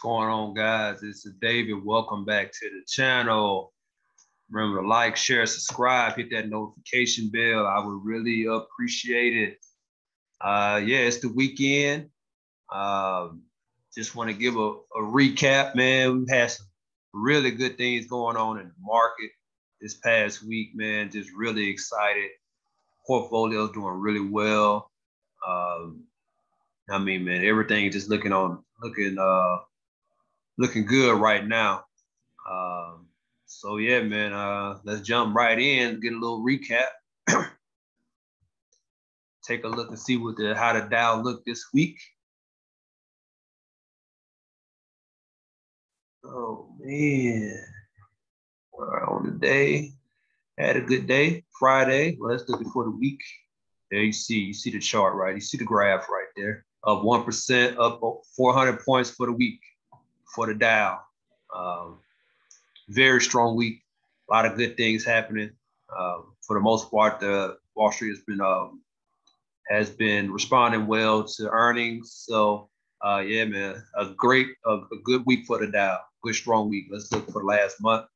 Going on, guys? It's David. Welcome back to the channel. Remember to like, share, subscribe, hit that notification bell. I would really appreciate it. Uh, yeah, it's the weekend. Um, just want to give a, a recap, man. We've had some really good things going on in the market this past week, man. Just really excited. Portfolio's doing really well. Um, I mean, man, everything just looking on, looking uh, looking good right now. Um, so yeah, man, uh, let's jump right in, get a little recap. Take a look and see what the how the Dow looked this week. Oh man, on the day, had a good day. Friday, well, let's look for the week. There you see, you see the chart, right? You see the graph right there. Up 1%, up 400 points for the week for the Dow. Um, very strong week. A lot of good things happening. Uh, for the most part, the Wall Street has been um, has been responding well to earnings. So uh, yeah, man, a great, a, a, good week for the Dow. Good strong week. Let's look for the last month.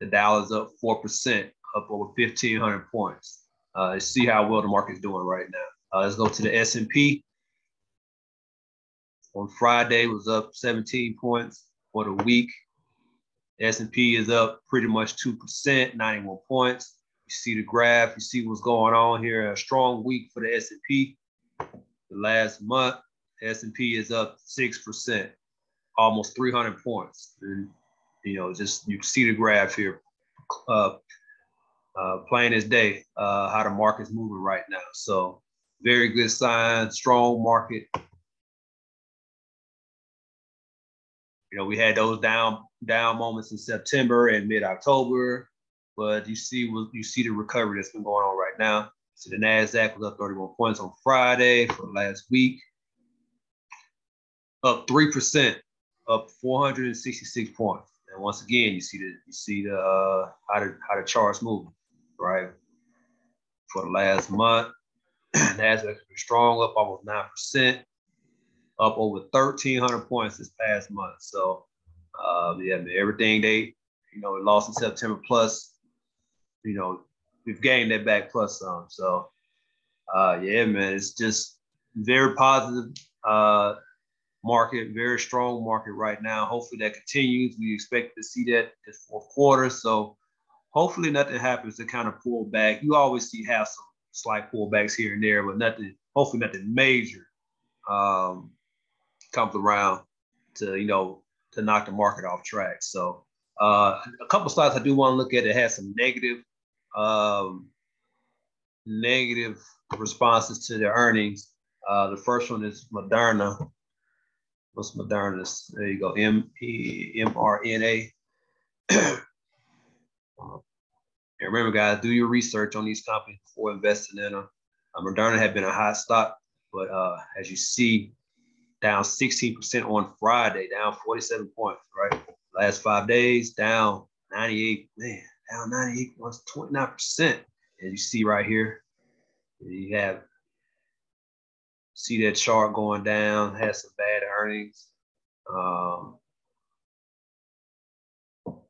The Dow is up four percent, up over fifteen hundred points. Uh, see how well the market's doing right now. Uh, let's go to the S and P on Friday was up 17 points for the week. S&P is up pretty much 2%, 91 points. You see the graph, you see what's going on here. A strong week for the S&P. The last month, S&P is up 6%, almost 300 points. And, you know, just you see the graph here, uh, uh, plain as day, uh, how the market's moving right now. So very good sign, strong market. You know, we had those down down moments in September and mid October, but you see you see the recovery that's been going on right now. So the Nasdaq was up 31 points on Friday for the last week, up three percent, up 466 points. And once again, you see the you see the uh, how the how the charts moving, right? For the last month, Nasdaq has been strong, up almost nine percent up over 1,300 points this past month. So, uh, yeah, man, everything they, you know, lost in September plus, you know, we've gained that back plus some. So, uh, yeah, man, it's just very positive uh, market, very strong market right now. Hopefully that continues. We expect to see that this fourth quarter. So, hopefully nothing happens to kind of pull back. You always see have some slight pullbacks here and there, but nothing. Hopefully nothing major. Um, comes around to you know to knock the market off track. So uh, a couple stocks I do want to look at that has some negative um, negative responses to their earnings. Uh, the first one is Moderna. What's Moderna? There you go. M E M R N A. And remember, guys, do your research on these companies before investing in them. Uh, Moderna had been a hot stock, but uh, as you see, down 16% on Friday, down 47 points, right? Last five days, down 98, man, down 98 was 29%. As you see right here, you have see that chart going down, has some bad earnings. Um,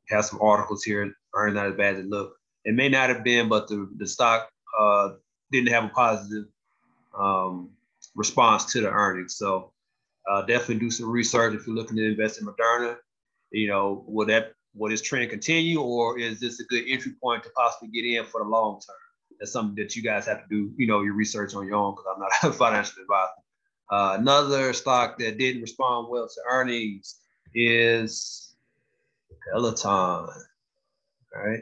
has some articles here, earnings not as bad as it look. It may not have been, but the, the stock uh, didn't have a positive um, response to the earnings. So uh, definitely do some research if you're looking to invest in Moderna. You know, will that will this trend continue, or is this a good entry point to possibly get in for the long term? That's something that you guys have to do, you know, your research on your own because I'm not a financial advisor. Uh, another stock that didn't respond well to earnings is Peloton. All right.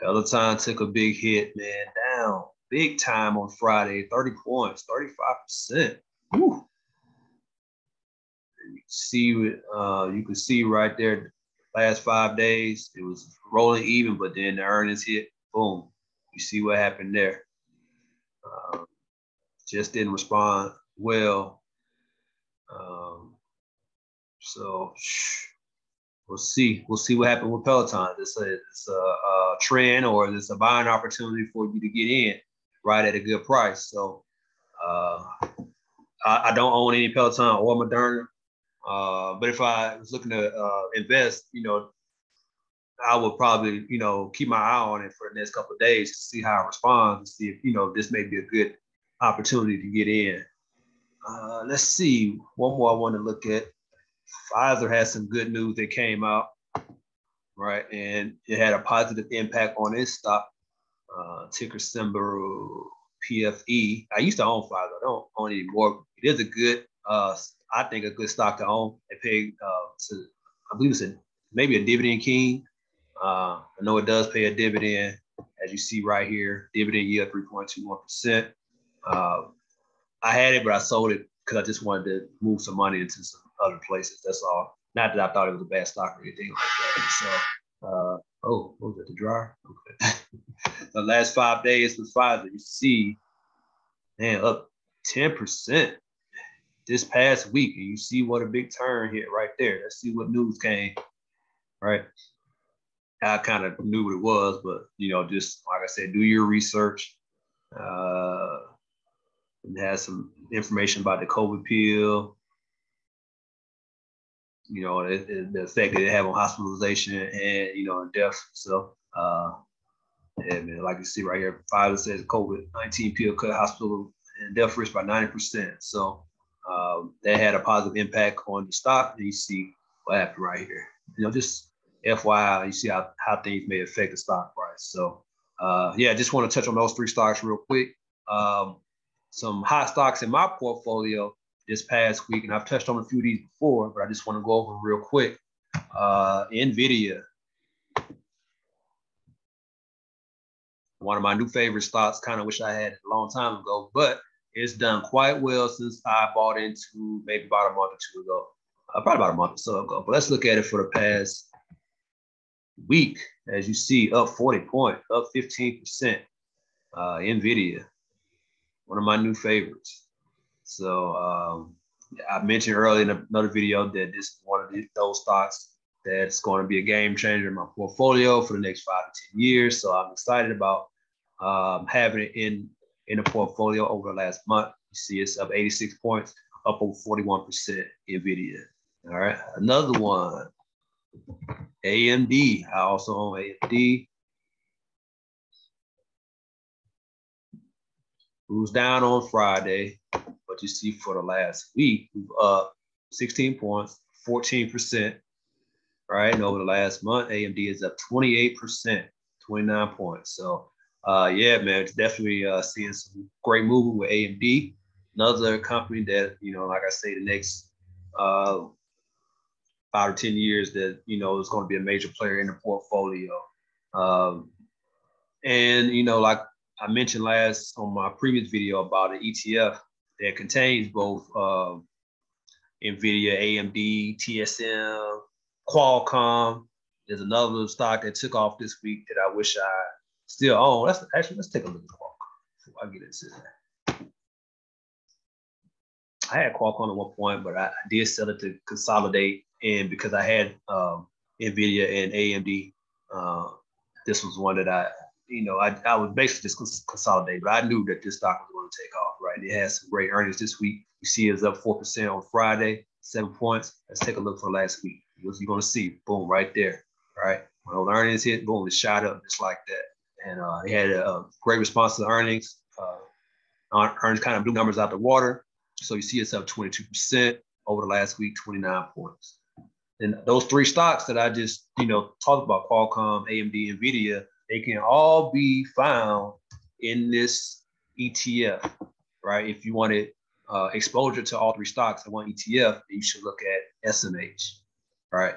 Peloton took a big hit, man, down big time on Friday, 30 points, 35%. Woo. You see, uh, you can see right there, the last five days, it was rolling even, but then the earnings hit, boom. You see what happened there. Um, just didn't respond well. Um, so shh, we'll see. We'll see what happened with Peloton. This is a, a, trend or is this a buying opportunity for you to get in right at a good price. So uh, I, I don't own any Peloton or Moderna. Uh, but if I was looking to uh, invest, you know, I would probably, you know, keep my eye on it for the next couple of days to see how it responds, to see if, you know, this may be a good opportunity to get in. Uh, let's see, one more I want to look at. Pfizer has some good news that came out, right? And it had a positive impact on its stock. Uh, ticker symbol PFE. I used to own Pfizer. I don't own anymore. It is a good, uh, I think, a good stock to own. They pay, uh, to, I believe it's a, maybe a dividend king. Uh, I know it does pay a dividend, as you see right here, dividend yield 3.21%. Uh, I had it, but I sold it because I just wanted to move some money into some other places. That's all. Not that I thought it was a bad stock or anything like that. So, uh, oh, what was that, the dryer? Okay. the last five days with Pfizer, you see, man, up 10% this past week. And you see what a big turn hit right there. Let's see what news came, right? I kind of knew what it was, but you know, just like I said, do your research. Uh, and has some information about the COVID pill. You know, it, it, the effect that it have on hospitalization and you know, death. So, uh, and man, like you see right here, Pfizer says COVID nineteen pill cut hospital and death risk by ninety percent. So, um, that had a positive impact on the stock. And you see what happened right here. You know, just FYI, you see how, how things may affect the stock price. So, uh, yeah, just want to touch on those three stocks real quick. Um, some hot stocks in my portfolio this past week, and I've touched on a few of these before, but I just want to go over real quick. Uh, NVIDIA, one of my new favorite stocks, kind of wish I had a long time ago, but it's done quite well since I bought into maybe about a month or two ago, uh, probably about a month or so ago. But let's look at it for the past week, as you see, up 40 points, up 15%. Uh, NVIDIA, one of my new favorites. So um, I mentioned earlier in another video that this is one of the, those stocks that's going to be a game changer in my portfolio for the next five to 10 years. So I'm excited about um, having it in, in the portfolio over the last month. You see it's up 86 points, up over 41% NVIDIA. All right, another one, AMD. I also own AMD. Was down on Friday, but you see for the last week, we've up 16 points, 14%, right? And over the last month, AMD is up 28%, 29 points. So, uh, yeah, man, it's definitely uh, seeing some great movement with AMD. Another company that, you know, like I say, the next uh, five or 10 years that, you know, is going to be a major player in the portfolio. Um, and, you know, like I mentioned last on my previous video about an ETF that contains both uh, NVIDIA, AMD, TSM, Qualcomm. There's another stock that took off this week that I wish I still own. Let's actually let's take a look at Qualcomm before I get into that. I had Qualcomm at one point, but I did sell it to consolidate, and because I had um, NVIDIA and AMD, uh, this was one that I you know, I, I was basically just consolidating, but I knew that this stock was going to take off, right? It has some great earnings this week. You see it's up 4% on Friday, seven points. Let's take a look for last week. What you're going to see, boom, right there, right? When earnings hit, boom, it shot up just like that. And uh, it had a, a, great response to the earnings. Uh, earnings kind of blew numbers out the water. So you see it's up 22% over the last week, 29 points. And those three stocks that I just, you know, talked about, Qualcomm, AMD, NVIDIA, they can all be found in this ETF, right? If you wanted uh, exposure to all three stocks in one ETF, you should look at SMH, right?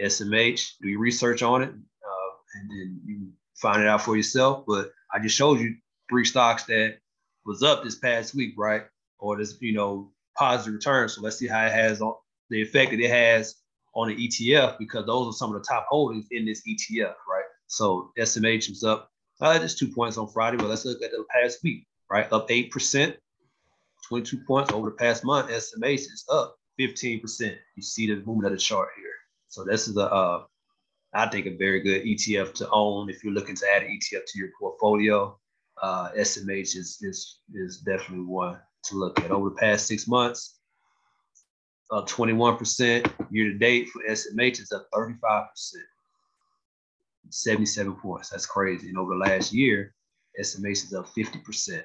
SMH, do your research on it, uh, and then you find it out for yourself. But I just showed you three stocks that was up this past week, right? Or this, you know, positive return. So let's see how it has on the effect that it has on the ETF because those are some of the top holdings in this ETF, right? So SMH is up uh, just two points on Friday, but let's look at the past week, right? Up 8%, 22 points over the past month. SMH is up 15%. You see the movement of the chart here. So this is a, uh, I think, a very good ETF to own if you're looking to add an ETF to your portfolio. Uh, SMH is, is, is definitely one to look at over the past six months. Up 21% year to date for SMH is up 35%. 77 points. That's crazy. And over the last year, SMH is up 50%.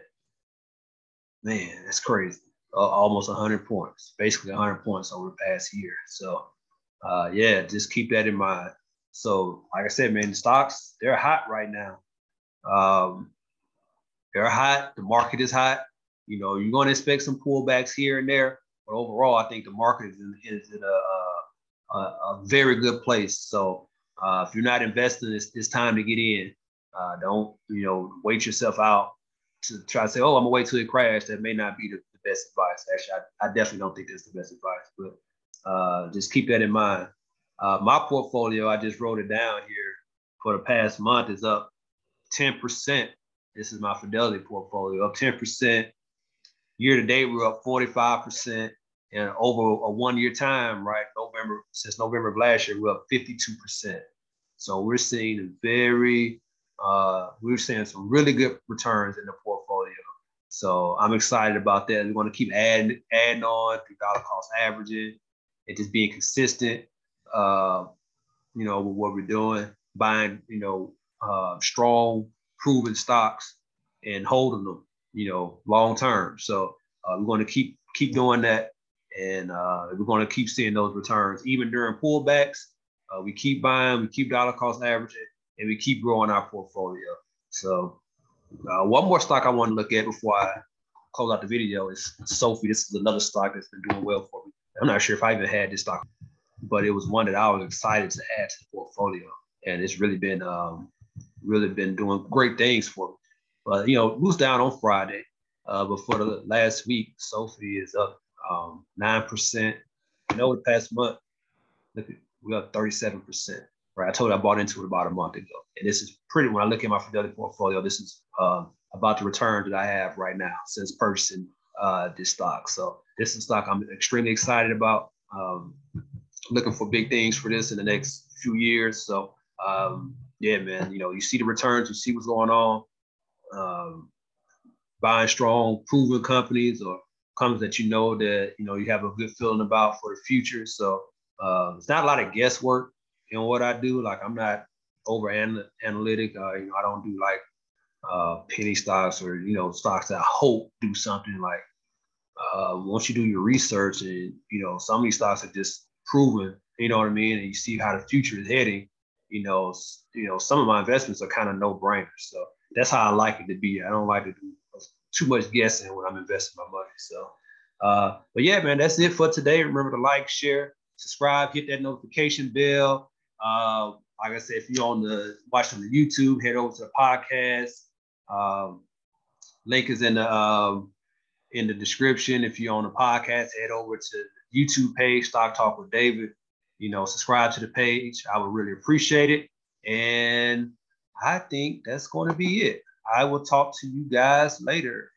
Man, that's crazy. Uh, almost 100 points, basically 100 points over the past year. So, uh, yeah, just keep that in mind. So, like I said, man, stocks, they're hot right now. Um, they're hot. The market is hot. You know, you're going to expect some pullbacks here and there, but overall, I think the market is in, is in a, a, a very good place. So, uh, if you're not investing, it's, it's time to get in. Uh, don't you know wait yourself out to try to say, oh, I'm gonna wait till it crashes. That may not be the, the best advice. Actually, I, I, definitely don't think that's the best advice. But uh, just keep that in mind. Uh, my portfolio, I just wrote it down here for the past month, is up 10%. This is my Fidelity portfolio, up 10%. Year to date, we're up 45%. And over a one year time, right? November, since November of last year, we're up 52%. So we're seeing very, uh, we're seeing some really good returns in the portfolio. So I'm excited about that. We're going to keep adding, adding on through dollar cost averaging and just being consistent, uh, you know, with what we're doing, buying, you know, uh, strong, proven stocks and holding them, you know, long term. So uh, we're going to keep keep doing that, and uh, we're going to keep seeing those returns even during pullbacks. Uh, we keep buying, we keep dollar cost averaging, and we keep growing our portfolio. So uh, one more stock I want to look at before I close out the video is SoFi. This is another stock that's been doing well for me. I'm not sure if I even had this stock, but it was one that I was excited to add to the portfolio, and it's really been um, really been doing great things for me. But you know, was down on Friday, uh, but for the last week, SoFi is up um, nine percent. You know, the past month, look, we're up thirty-seven percent. Right, I told you I bought into it about a month ago, and this is pretty. When I look at my Fidelity portfolio, this is uh, about the return that I have right now since purchasing uh, this stock. So this is stock I'm extremely excited about. Um, looking for big things for this in the next few years. So um, yeah, man, you know, you see the returns, you see what's going on. Um, buying strong, proven companies or companies that you know that you know you have a good feeling about for the future. So uh, it's not a lot of guesswork in what I do. Like I'm not over analytic. Uh, you know, I don't do like uh, penny stocks or you know stocks that I hope do something. Like uh, once you do your research and you know some of these stocks are just proven. You know what I mean? And you see how the future is heading you know, you know, some of my investments are kind of no brainers. So that's how I like it to be. I don't like to do too much guessing when I'm investing my money. So, uh, but yeah, man, that's it for today. Remember to like, share, subscribe, hit that notification bell. Uh, like I said, if you're on the watching the YouTube, head over to the podcast. Um, link is in the um, in the description. If you're on the podcast, head over to YouTube page, Stock Talk with David you know, subscribe to the page. I would really appreciate it. And I think that's going to be it. I will talk to you guys later.